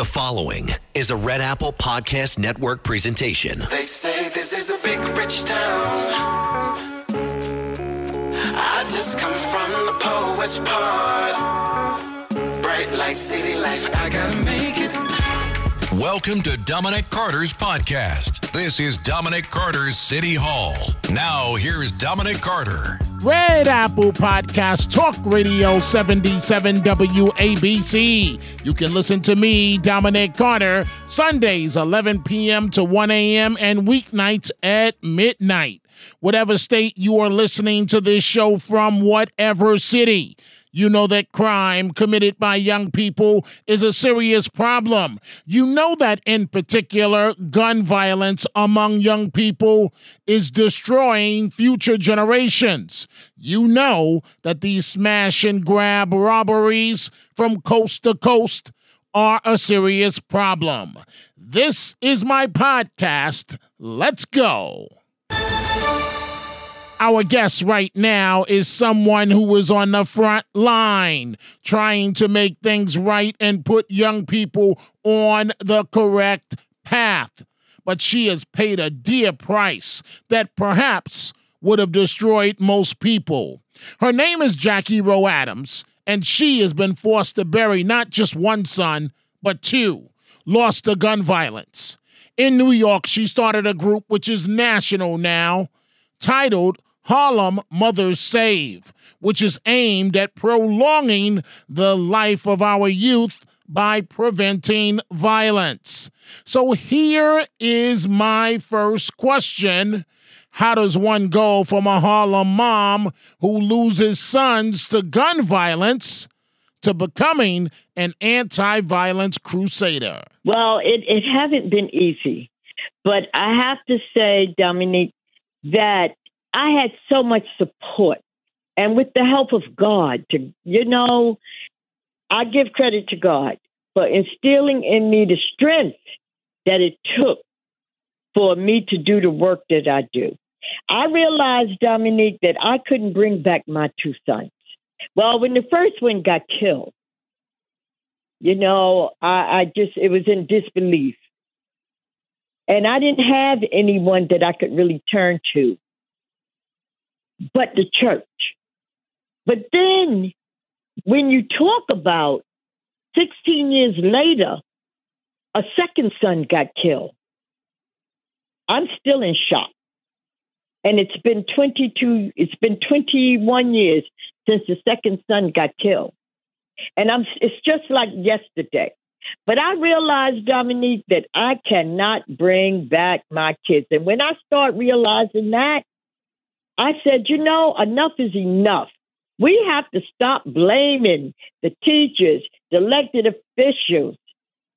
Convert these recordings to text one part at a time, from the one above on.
The following is a Red Apple Podcast Network presentation. They say this is a big rich town. I just come from the poet's part. Bright light, city life, I gotta make it. Welcome to Dominic Carter's podcast. This is Dominic Carter's City Hall. Now, here's Dominic Carter. Red Apple Podcast Talk Radio 77 WABC. You can listen to me, Dominic Carter, Sundays 11 p.m. to 1 a.m. and weeknights at midnight. Whatever state you are listening to this show from, whatever city. You know that crime committed by young people is a serious problem. You know that, in particular, gun violence among young people is destroying future generations. You know that these smash and grab robberies from coast to coast are a serious problem. This is my podcast. Let's go. Our guest right now is someone who is on the front line trying to make things right and put young people on the correct path. But she has paid a dear price that perhaps would have destroyed most people. Her name is Jackie Rowe Adams, and she has been forced to bury not just one son, but two, lost to gun violence. In New York, she started a group which is national now, titled Harlem Mothers Save, which is aimed at prolonging the life of our youth by preventing violence. So here is my first question. How does one go from a Harlem mom who loses sons to gun violence to becoming an anti violence crusader? Well, it, it hasn't been easy, but I have to say, Dominique, that I had so much support. And with the help of God, to you know, I give credit to God for instilling in me the strength that it took for me to do the work that I do. I realized, Dominique, that I couldn't bring back my two sons. Well, when the first one got killed, you know, I, I just, it was in disbelief. And I didn't have anyone that I could really turn to but the church. But then when you talk about 16 years later, a second son got killed. I'm still in shock. And it's been 22, it's been 21 years since the second son got killed. And I'm, it's just like yesterday. But I realized, Dominique, that I cannot bring back my kids. And when I start realizing that, I said, you know, enough is enough. We have to stop blaming the teachers, the elected officials,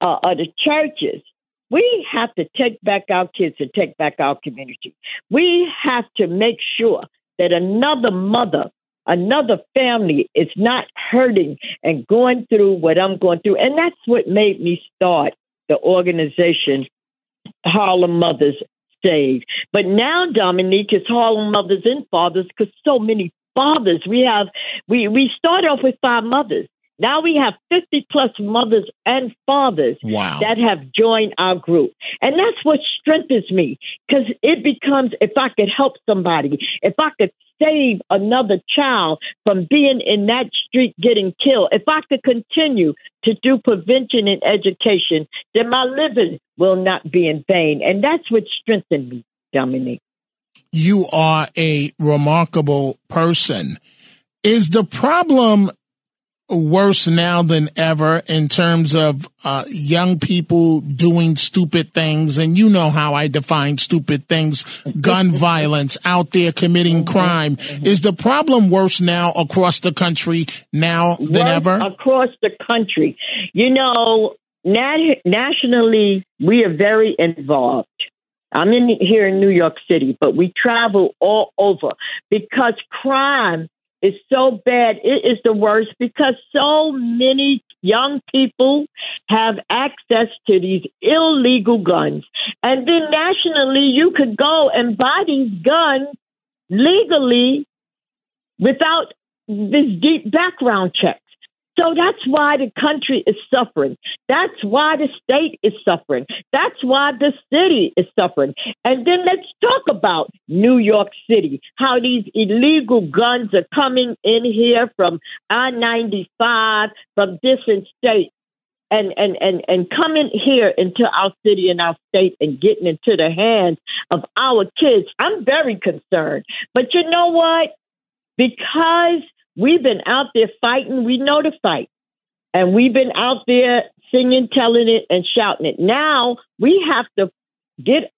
uh, or the churches. We have to take back our kids and take back our community. We have to make sure that another mother, another family is not hurting and going through what I'm going through. And that's what made me start the organization Harlem Mothers saved. But now, Dominique, is Harlem mothers and fathers because so many fathers. We have we we start off with five mothers. Now we have 50 plus mothers and fathers wow. that have joined our group. And that's what strengthens me because it becomes if I could help somebody, if I could save another child from being in that street getting killed, if I could continue to do prevention and education, then my living will not be in vain. And that's what strengthened me, Dominique. You are a remarkable person. Is the problem worse now than ever in terms of uh, young people doing stupid things. And you know how I define stupid things gun violence, out there committing mm-hmm. crime. Mm-hmm. Is the problem worse now across the country now than ever? Across the country. You know, nat- nationally, we are very involved. I'm in here in New York City, but we travel all over because crime is so bad. It is the worst because so many young people have access to these illegal guns. And then nationally, you could go and buy these guns legally without this deep background checks. So that's why the country is suffering. That's why the state is suffering. That's why the city is suffering. And then let's talk about New York City, how these illegal guns are coming in here from I 95, from different states. And, and, and, and coming here into our city and our state and getting into the hands of our kids. I'm very concerned. But you know what? Because We've been out there fighting. We know to fight. And we've been out there singing, telling it, and shouting it. Now we have to get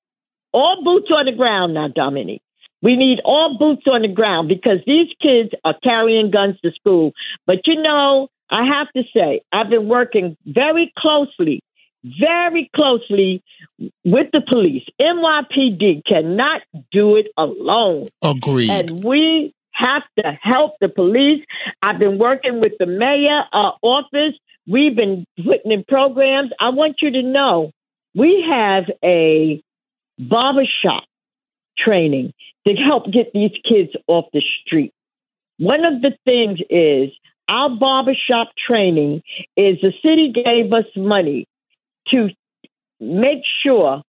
all boots on the ground now, Dominique. We need all boots on the ground because these kids are carrying guns to school. But you know, I have to say, I've been working very closely, very closely with the police. NYPD cannot do it alone. Agreed. And we have to help the police. I've been working with the mayor uh, office. We've been putting in programs. I want you to know we have a barbershop training to help get these kids off the street. One of the things is our barbershop training is the city gave us money to make sure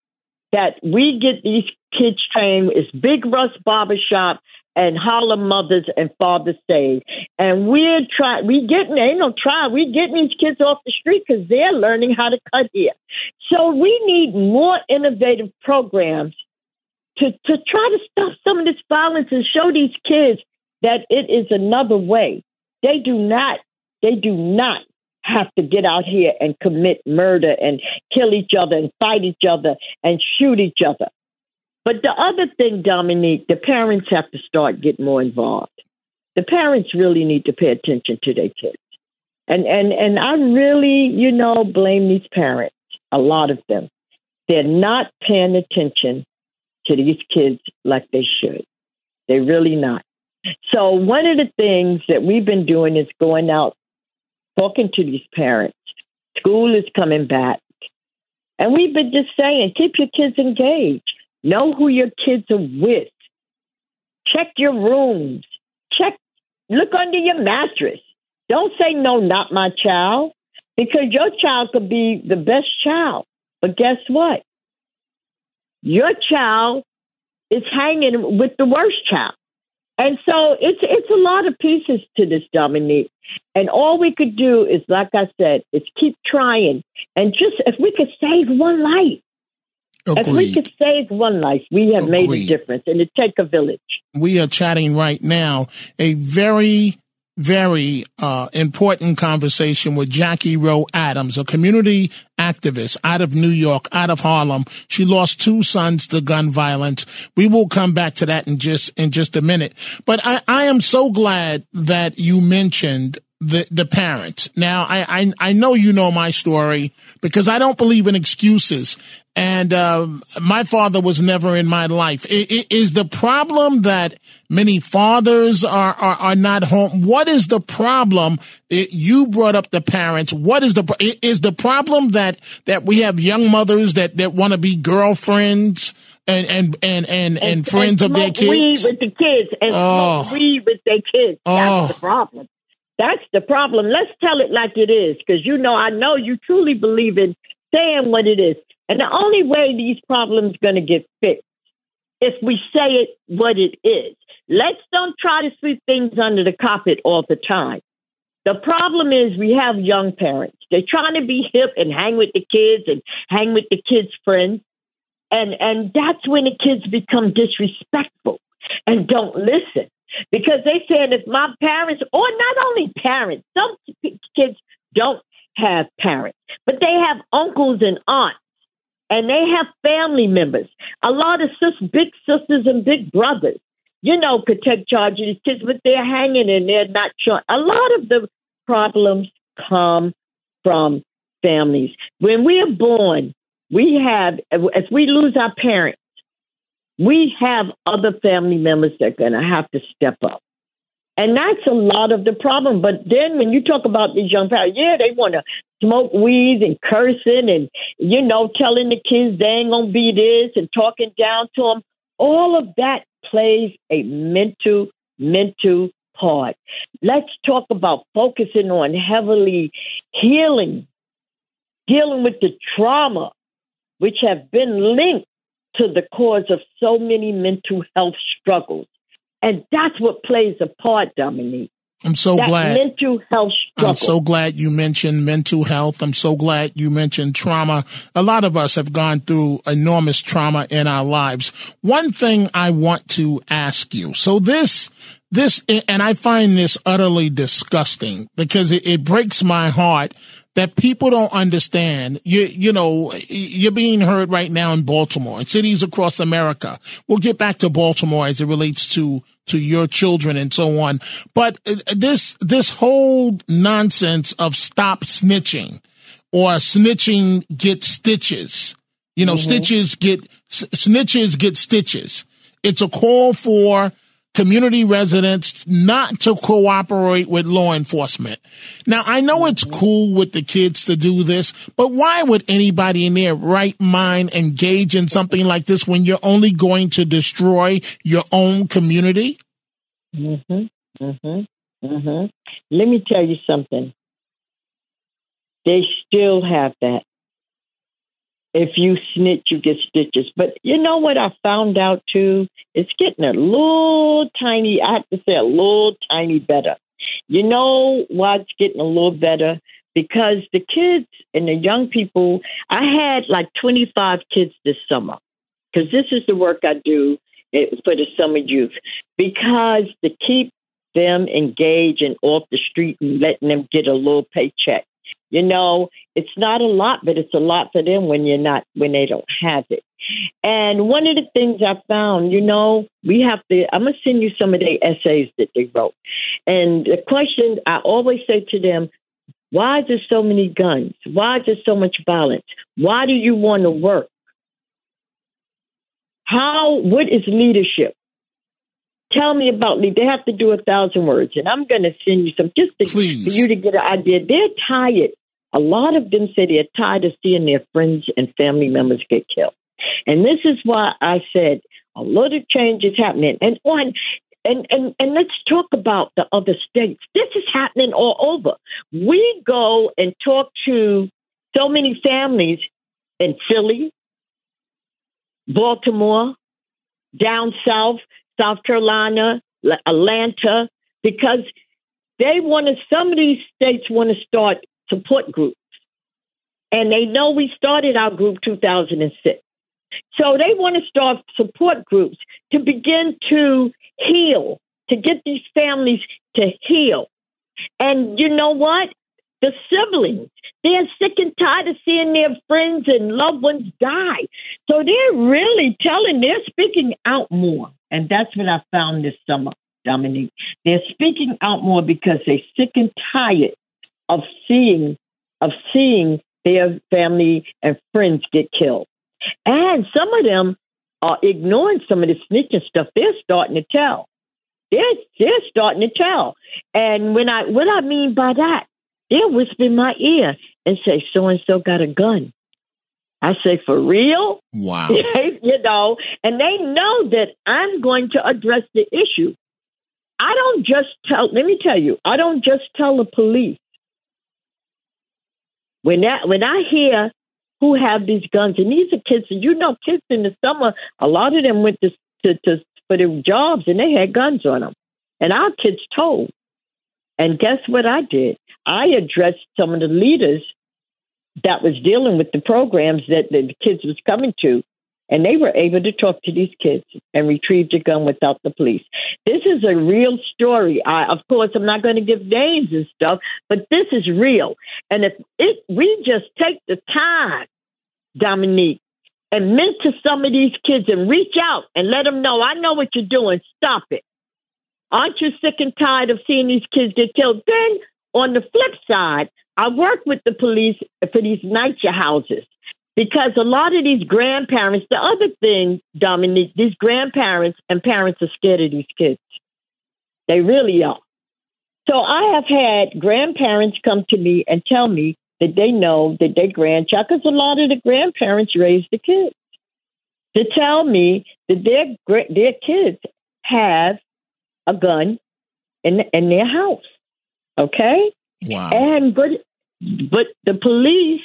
that we get these kids trained. It's Big Russ Barbershop and Harlem Mothers and Fathers say. And we're trying, we getting, ain't no try, we getting these kids off the street because they're learning how to cut here. So we need more innovative programs to, to try to stop some of this violence and show these kids that it is another way. They do not, they do not have to get out here and commit murder and kill each other and fight each other and shoot each other. But the other thing, Dominique, the parents have to start getting more involved. The parents really need to pay attention to their kids. And and and I really, you know, blame these parents, a lot of them. They're not paying attention to these kids like they should. They're really not. So one of the things that we've been doing is going out talking to these parents. School is coming back. And we've been just saying, keep your kids engaged. Know who your kids are with. Check your rooms. Check, look under your mattress. Don't say, no, not my child, because your child could be the best child. But guess what? Your child is hanging with the worst child. And so it's it's a lot of pieces to this, Dominique. And all we could do is, like I said, is keep trying. And just if we could save one life, Agreed. If we could save one life, we have Agreed. made a difference, and it takes a village. We are chatting right now a very, very uh, important conversation with Jackie Rowe Adams, a community activist out of New York, out of Harlem. She lost two sons to gun violence. We will come back to that in just in just a minute. But I, I am so glad that you mentioned the the parents. Now I, I I know you know my story because I don't believe in excuses. And um, my father was never in my life. Is the problem that many fathers are, are, are not home? What is the problem? It, you brought up the parents. What is the is the problem that that we have young mothers that that want to be girlfriends? And and and and, and, and friends and of their kids. Weed with the kids and oh. smoke weed with their kids. That's oh. the problem. That's the problem. Let's tell it like it is, because you know, I know you truly believe in saying what it is. And the only way these problems going to get fixed if we say it what it is. Let's don't try to sweep things under the carpet all the time. The problem is we have young parents. They're trying to be hip and hang with the kids and hang with the kids' friends. And and that's when the kids become disrespectful and don't listen because they said if my parents, or not only parents, some kids don't have parents, but they have uncles and aunts, and they have family members. A lot of sis, big sisters and big brothers, you know, could take charge of these kids, but they're hanging and they're not sure. A lot of the problems come from families. When we are born, we have, if we lose our parents, we have other family members that are going to have to step up. And that's a lot of the problem. But then when you talk about these young parents, yeah, they want to smoke weed and cursing and, you know, telling the kids they ain't going to be this and talking down to them. All of that plays a mental, mental part. Let's talk about focusing on heavily healing, dealing with the trauma, which have been linked to the cause of so many mental health struggles. And that's what plays a part, Dominique. I'm so that glad. Mental health struggle. I'm so glad you mentioned mental health. I'm so glad you mentioned trauma. A lot of us have gone through enormous trauma in our lives. One thing I want to ask you. So this, this, and I find this utterly disgusting because it, it breaks my heart that people don't understand. You, you know, you're being heard right now in Baltimore and cities across America. We'll get back to Baltimore as it relates to, to your children and so on. But uh, this, this whole nonsense of stop snitching or snitching get stitches, you know, mm-hmm. stitches get, snitches get stitches. It's a call for community residents not to cooperate with law enforcement. Now, I know it's cool with the kids to do this, but why would anybody in their right mind engage in something like this when you're only going to destroy your own community? Mhm. Mhm. Mhm. Let me tell you something. They still have that if you snitch, you get stitches. But you know what I found out too? It's getting a little tiny, I have to say, a little tiny better. You know why it's getting a little better? Because the kids and the young people, I had like 25 kids this summer, because this is the work I do eh, for the summer youth. Because to keep them engaged and off the street and letting them get a little paycheck you know, it's not a lot, but it's a lot for them when you're not, when they don't have it. And one of the things I found, you know, we have to, I'm going to send you some of the essays that they wrote. And the question I always say to them, why is there so many guns? Why is there so much violence? Why do you want to work? How, what is leadership? Tell me about me. They have to do a thousand words, and I'm going to send you some just to, for you to get an idea. They're tired. A lot of them say they're tired of seeing their friends and family members get killed. And this is why I said a lot of change is happening. And on and, and and let's talk about the other states. This is happening all over. We go and talk to so many families in Philly, Baltimore, down south, South Carolina, Atlanta, because they want to, some of these states want to start support groups. And they know we started our group 2006. So they want to start support groups to begin to heal, to get these families to heal. And you know what? The siblings, they're sick and tired of seeing their friends and loved ones die. So they're really telling, they're speaking out more. And that's what I found this summer, Dominique. They're speaking out more because they're sick and tired of seeing of seeing their family and friends get killed. And some of them are ignoring some of the snitching stuff. They're starting to tell. They're they're starting to tell. And when I what I mean by that, they'll whisper in my ear and say, so and so got a gun. I say, for real? Wow. you know, and they know that I'm going to address the issue. I don't just tell, let me tell you, I don't just tell the police. When that, when I hear who have these guns, and these are kids, and you know, kids in the summer, a lot of them went to, to, to for their jobs and they had guns on them. And our kids told. And guess what I did? I addressed some of the leaders that was dealing with the programs that the kids was coming to and they were able to talk to these kids and retrieve the gun without the police. This is a real story. I, of course, I'm not going to give names and stuff, but this is real. And if it, we just take the time, Dominique, and mentor some of these kids and reach out and let them know, I know what you're doing. Stop it. Aren't you sick and tired of seeing these kids get killed? Then on the flip side, I work with the police for these NYCHA houses because a lot of these grandparents, the other thing, Dominique, these grandparents and parents are scared of these kids. They really are. So I have had grandparents come to me and tell me that they know that their grandchild, because a lot of the grandparents raise the kids, to tell me that their their kids have a gun in in their house. Okay, Wow. and but but the police,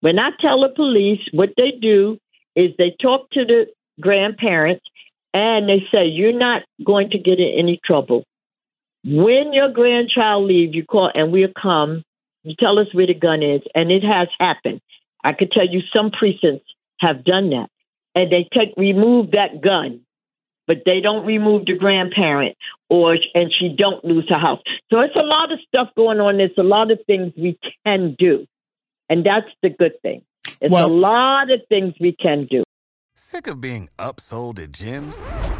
when I tell the police what they do is they talk to the grandparents and they say you're not going to get in any trouble. When your grandchild leaves, you call and we'll come. You tell us where the gun is, and it has happened. I could tell you some precincts have done that, and they take remove that gun, but they don't remove the grandparent, or and she don't lose her house. So it's a lot of stuff going on. There's a lot of things we can do, and that's the good thing. It's Well- a lot of things we can do. Sick of being upsold at gyms?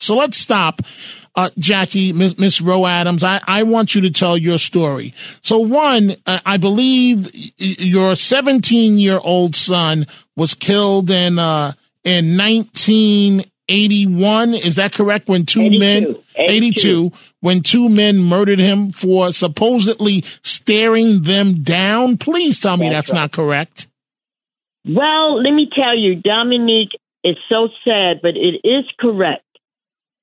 So let's stop, uh, Jackie, Miss, Miss Rowe Adams. I, I want you to tell your story. So one, uh, I believe your 17 year old son was killed in, uh, in 1981. Is that correct? When two 82. men, 82, when two men murdered him for supposedly staring them down. Please tell me That's that's not correct. Well, let me tell you, Dominique, it's so sad, but it is correct.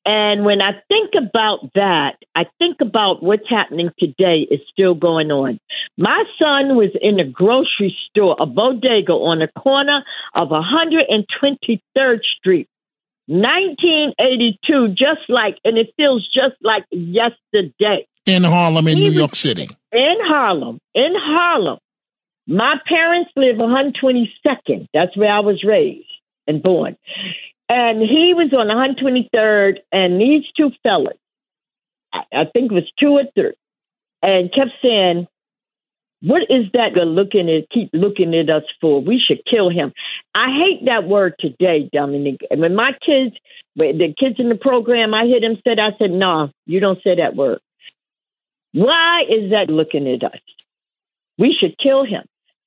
And when I think about that, I think about what's happening today is still going on. My son was in a grocery store, a bodega on the corner of 123rd Street, 1982, just like, and it feels just like yesterday In Harlem, in He New York City. in Harlem, in Harlem. My parents live 122nd. That's where I was raised and born. And he was on 123rd, and these two fellas, I, I think it was two or three, and kept saying, "What is that they're looking at? Keep looking at us for? We should kill him." I hate that word today, Dominique. And when my kids, the kids in the program, I hear them say, I said, "No, you don't say that word." Why is that looking at us? We should kill him.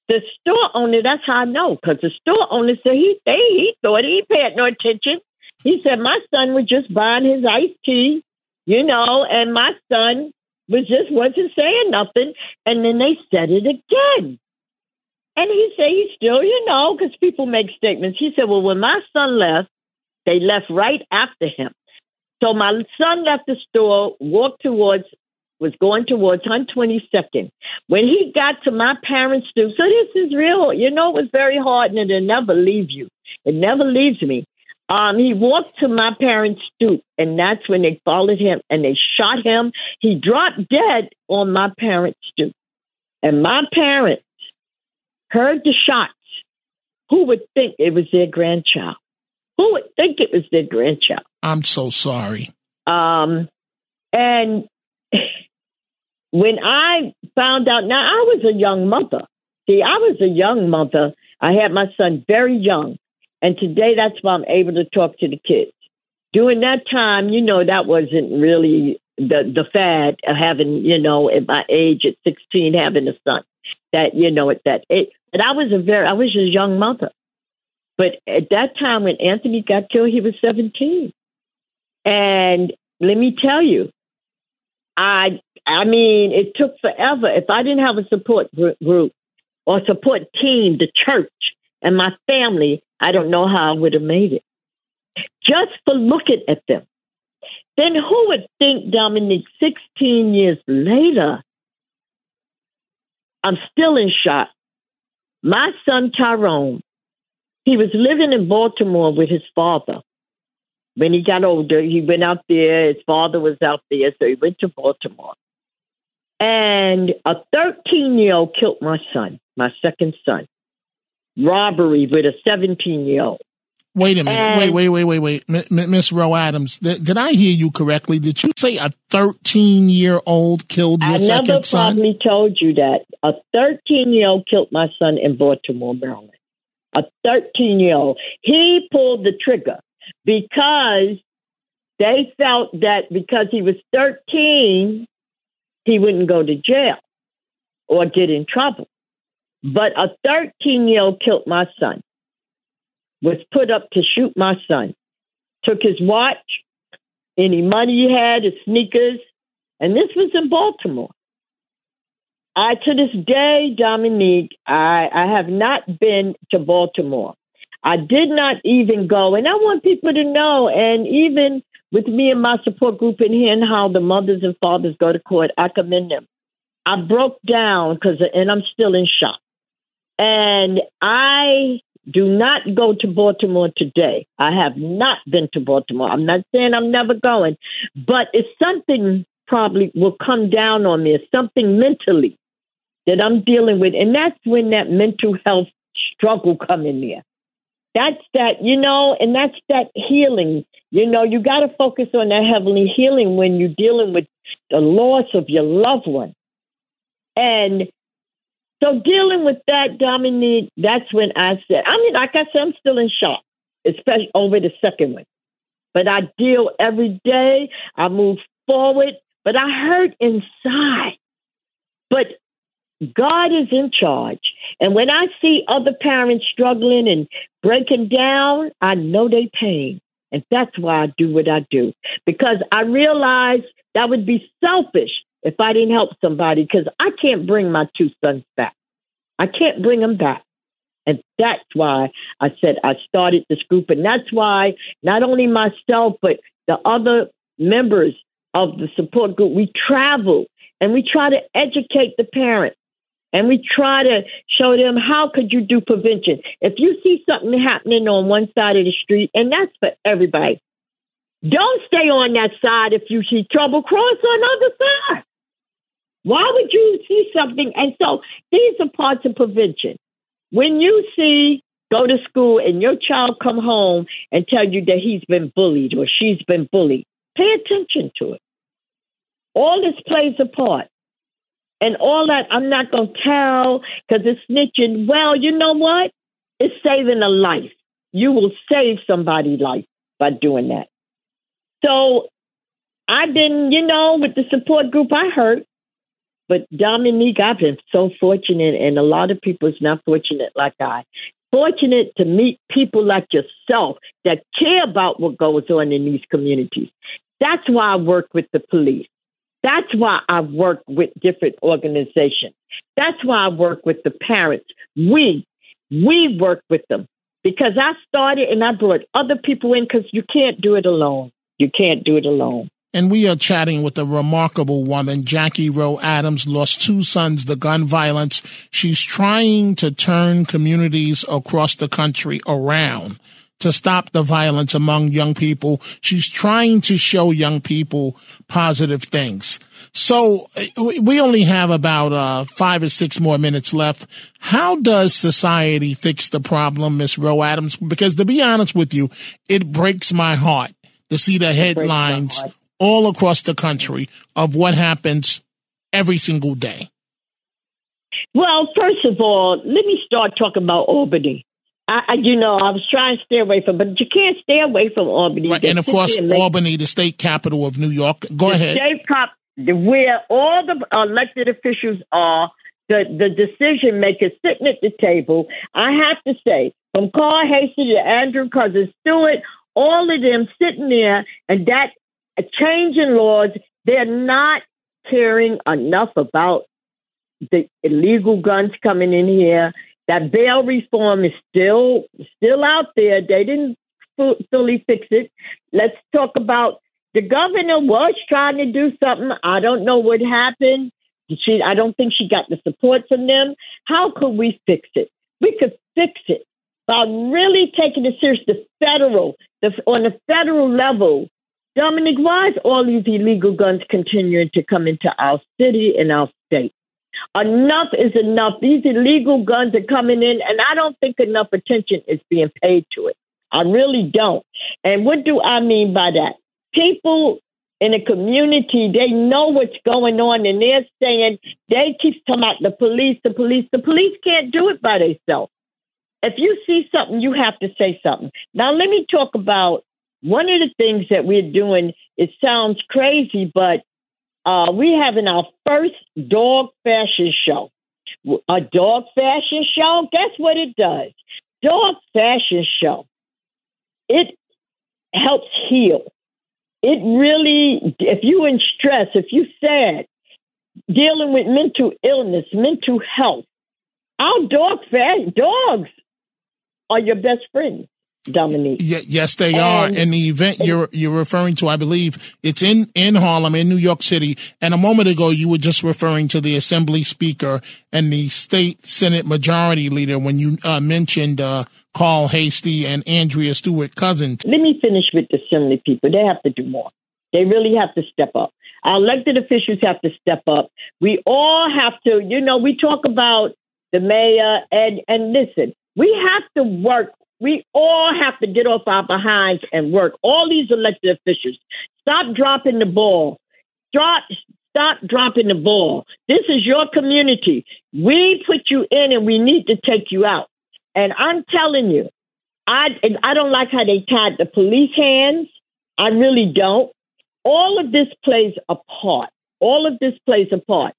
The store owner, that's how I know, because the store owner said he they, he thought he paid no attention. He said my son was just buying his iced tea, you know, and my son was just wasn't saying nothing. And then they said it again. And he said he still, you know, because people make statements. He said, well, when my son left, they left right after him. So my son left the store, walked towards was going towards 122nd. When he got to my parents' stoop, so this is real. You know, it was very hard and it'll never leave you. It never leaves me. Um, he walked to my parents' stoop, and that's when they followed him and they shot him. He dropped dead on my parents' stoop. And my parents heard the shots. Who would think it was their grandchild? Who would think it was their grandchild? I'm so sorry. Um, and when I found out, now I was a young mother. See, I was a young mother. I had my son very young. And today that's why I'm able to talk to the kids. During that time, you know, that wasn't really the, the fad of having, you know, at my age at 16, having a son. That, you know, at that age. But I was a very, I was a young mother. But at that time when Anthony got killed, he was 17. And let me tell you, I I mean, it took forever. If I didn't have a support group or support team, the church and my family, I don't know how I would have made it. Just for looking at them. Then who would think, Dominic, 16 years later, I'm still in shock. My son Tyrone, he was living in Baltimore with his father. When he got older, he went out there. His father was out there, so he went to Baltimore. And a 13 year old killed my son, my second son. Robbery with a 17 year old. Wait a minute. And- wait, wait, wait, wait, wait. Miss Rowe Adams, th- did I hear you correctly? Did you say a 13 year old killed your I second never son? probably told you that. A 13 year old killed my son in Baltimore, Maryland. A 13 year old. He pulled the trigger because they felt that because he was 13, he wouldn't go to jail. or get in trouble. But a 13 year old killed my son, was put up to shoot my son, took his watch, any money he had, his sneakers, and this was in Baltimore. I, to this day, Dominique, I, I have not been to Baltimore. I did not even go, and I want people to know, and even with me and my support group in here and how the mothers and fathers go to court, I commend them. I broke down because, and I'm still in shock. And I do not go to Baltimore today. I have not been to Baltimore. I'm not saying I'm never going, but it's something probably will come down on me. It's something mentally that I'm dealing with, and that's when that mental health struggle come in there. That's that, you know, and that's that healing. You know, you got to focus on that heavenly healing when you're dealing with the loss of your loved one. And so dealing with that, Dominique, that's when I said, I mean, like I said, I'm still in shock, especially over the second one. But I deal every day. I move forward, but I hurt inside. But God is in charge. And when I see other parents struggling and breaking down, I know they pain. And that's why I do what I do. Because I realize that would be selfish if I didn't help somebody because I can't bring my two sons back. I can't bring them back. And that's why I said I started this group. And that's why not only myself, but the other members of the support group, we travel and we try to educate the parents and we try to show them how could you do prevention. If you see something happening on one side of the street, and that's for everybody, don't stay on that side if you see trouble. Cross on the other side. Why would you see something? And so these are parts of prevention. When you see go to school and your child come home and tell you that he's been bullied or she's been bullied, pay attention to it. All this plays a part. And all that I'm not going to tell because it's snitching. Well, you know what? It's saving a life. You will save somebody's life by doing that. So I've been, you know, with the support group I heard, but Dominique, I've been so fortunate, and a lot of people is not fortunate like I. Fortunate to meet people like yourself that care about what goes on in these communities. That's why I work with the police. That's why I work with different organizations. That's why I work with the parents. We, we work with them because I started and I brought other people in because you can't do it alone. You can't do it alone. And we are chatting with a remarkable woman. Jackie Rowe Adams lost two sons to gun violence. She's trying to turn communities across the country around to stop the violence among young people. She's trying to show young people positive things. So we only have about uh, five or six more minutes left. How does society fix the problem, Miss Rowe Adams? Because to be honest with you, it breaks my heart to see the headlines all across the country of what happens every single day? Well, first of all, let me start talking about Albany. I, I, you know, I was trying to stay away from, but you can't stay away from Albany. Right. And of course, Albany, the state capital of New York. Go the ahead. State cap, where all the elected officials are, the, the decision makers sitting at the table. I have to say, from Carl Heastie to Andrea Cousins Stewart, all of them sitting there, and that uh, a change in laws, they're not caring enough about the illegal guns coming in here. That bail reform is still still out there. They didn't fully fix it. Let's talk about the governor was trying to do something. I don't know what happened. She, I don't think she got the support from them. How could we fix it? We could fix it by really taking it serious. The federal, the, on the federal level, Dominic, why is all these illegal guns continuing to come into our city and our state? Enough is enough. These illegal guns are coming in, and I don't think enough attention is being paid to it. I really don't. And what do I mean by that? People in a community, they know what's going on, and they're saying, they keep talking about the police, the police. The police can't do it by themselves. If you see something, you have to say something. Now, let me talk about one of the things that we're doing, it sounds crazy, but uh, we're having our first dog fashion show. A dog fashion show, guess what it does? Dog fashion show. It helps heal. It really, if you in stress, if you sad, dealing with mental illness, mental health, our dog fat dogs are your best friends. Dominique. Y- yes, they and, are. And the event you're you're referring to, I believe, it's in in Harlem, in New York City. And a moment ago, you were just referring to the Assembly Speaker and the State Senate Majority Leader when you uh, mentioned uh, Carl Heastie and Andrea Stewart Cousins. Let me finish with the Assembly people. They have to do more. They really have to step up. Our elected officials have to step up. We all have to, you know, we talk about the mayor and and listen, we have to work. We all have to get off our behinds and work. All these elected officials, stop dropping the ball. Stop, stop dropping the ball. This is your community. We put you in and we need to take you out. And I'm telling you, I I don't like how they tied the police hands. I really don't. All of this plays a part. All of this plays a part.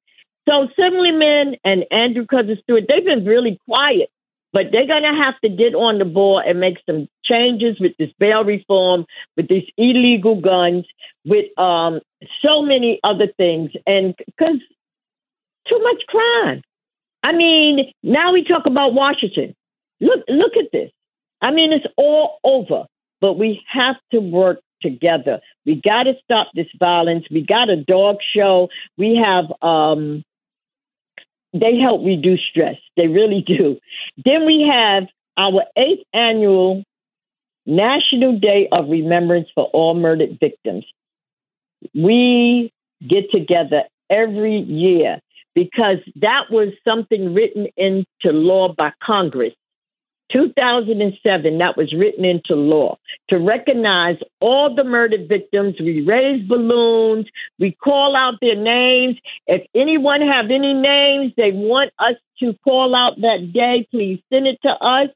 So Assemblyman and Andrea Cousins Stewart, they've been really quiet, but they're going to have to get on the ball and make some changes with this bail reform, with these illegal guns, with um, so many other things, and because too much crime. I mean, now we talk about Washington. Look, look at this. I mean, it's all over, but we have to work together. We got to stop this violence. We got a dog show. We have, um, they help reduce stress. They really do. Then we have our eighth annual National Day of Remembrance for All Murdered Victims. We get together every year because that was something written into law by Congress 2007, that was written into law to recognize all the murdered victims. We raise balloons, we call out their names. If anyone have any names they want us to call out that day, please send it to us.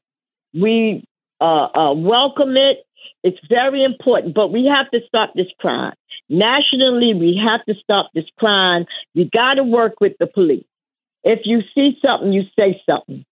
We uh, uh, welcome it. It's very important, but we have to stop this crime. Nationally, we have to stop this crime. We got to work with the police. If you see something, you say something.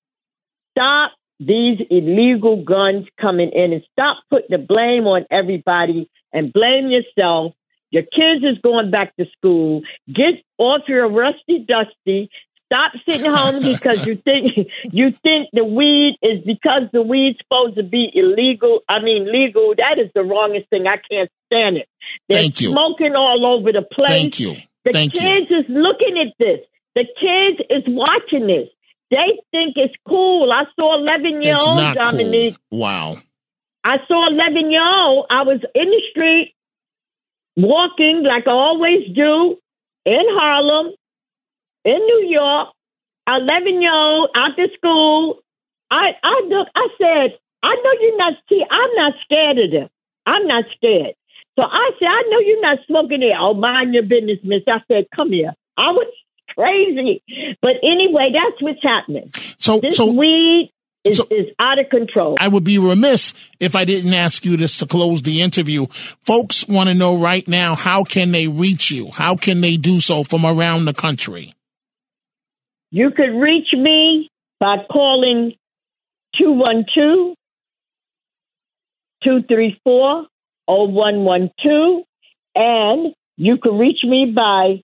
Stop these illegal guns coming in and stop putting the blame on everybody and blame yourself. Your kids is going back to school. Get off your rusty dusty. Stop sitting home because you think you think the weed is because the weed's supposed to be illegal. I mean legal. That is the wrongest thing. I can't stand it. They're Thank you. smoking all over the place. Thank you. The Thank kids you. is looking at this. The kids is watching this. They think it's cool. I saw 11 year old Dominique. cool. Wow. I saw 11 year old. I was in the street walking like I always do in Harlem, in New York. 11 year old out school. I, I look, I said, I know you're not, see, I'm not scared of them. I'm not scared. So I said, I know you're not smoking it. Oh, mind your business, miss. I said, come here. I was crazy. But anyway, that's what's happening. So, This so weed is, so- is out of control. I would be remiss if I didn't ask you this to close the interview. Folks want to know right now how can they reach you? How can they do so from around the country? You could reach me by calling 212 234 0112. And you can reach me by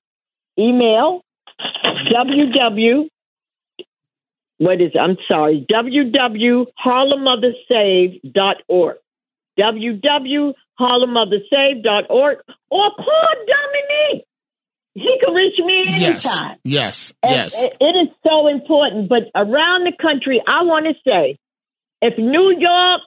email www. What is I'm sorry, www.harlemmothersave.org. www.harlemmothersave.org or call Dominique. He can reach me Yes. anytime. Yes. And Yes. it- it is so important. But around the country, I want to say, if New York,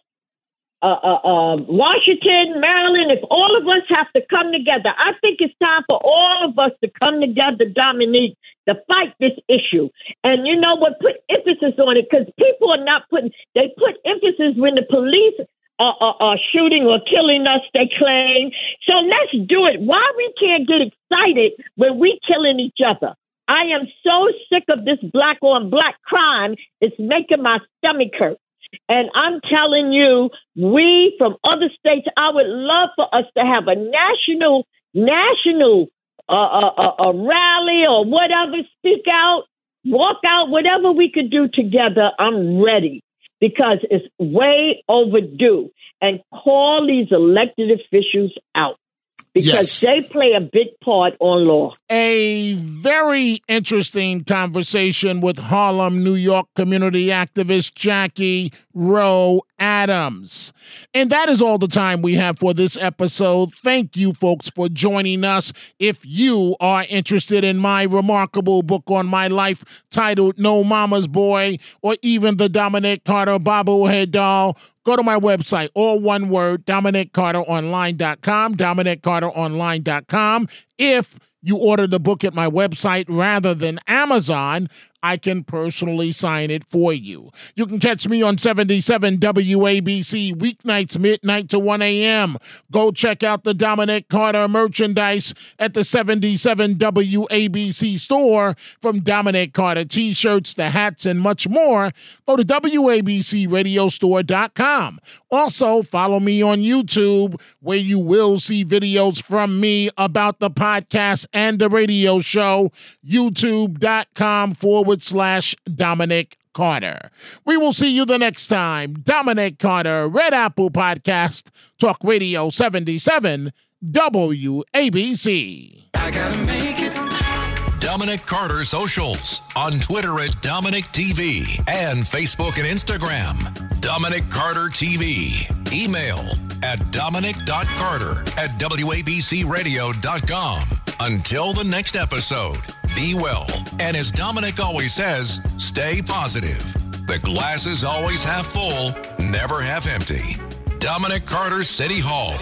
uh, uh, uh, Washington, Maryland, if all of us have to come together, I think it's time for all of us to come together, Dominique, to fight this issue. And you know what? Put emphasis on it because people are not putting. They put emphasis when the police are, are, are shooting or killing us. They claim. So let's do it. Why we can't get excited when we killing each other? I am so sick of this black on black crime. It's making my stomach hurt. And I'm telling you, we from other states, I would love for us to have a national, national uh, uh, uh, a rally or whatever, speak out walk out, whatever we could do together, I'm ready because it's way overdue. And call these elected officials out because Yes. they play a big part on law. a very interesting conversation with Harlem, New York community activist Jackie Rowe Adams. And that is all the time we have for this episode. Thank you, folks, for joining us. If you are interested in my remarkable book on my life titled No Mama's Boy, or even the Dominic Carter bobblehead doll, go to my website, all one word, DominicCarterOnline.com, DominicCarterOnline.com. If you order the book at my website rather than Amazon, I can personally sign it for you. You can catch me on 77 WABC weeknights, midnight to 1 a.m. Go check out the Dominic Carter merchandise at the 77 WABC store from Dominic Carter t shirts, the hats, and much more. Go to WABCRadiostore.com. Also, follow me on YouTube, where you will see videos from me about the podcast and the radio show. YouTube.com forward slash Dominic Carter. We will see you the next time. Dominic Carter, Red Apple Podcast, Talk Radio 77, WABC. I gotta make it. Dominic Carter Socials on Twitter at Dominic TV and Facebook and Instagram. Dominic Carter TV. Email at dominic.carter at wabcradio.com. Until the next episode, be well. And as Dominic always says, stay positive. The glass is always half full, never half empty. Dominic Carter City Hall.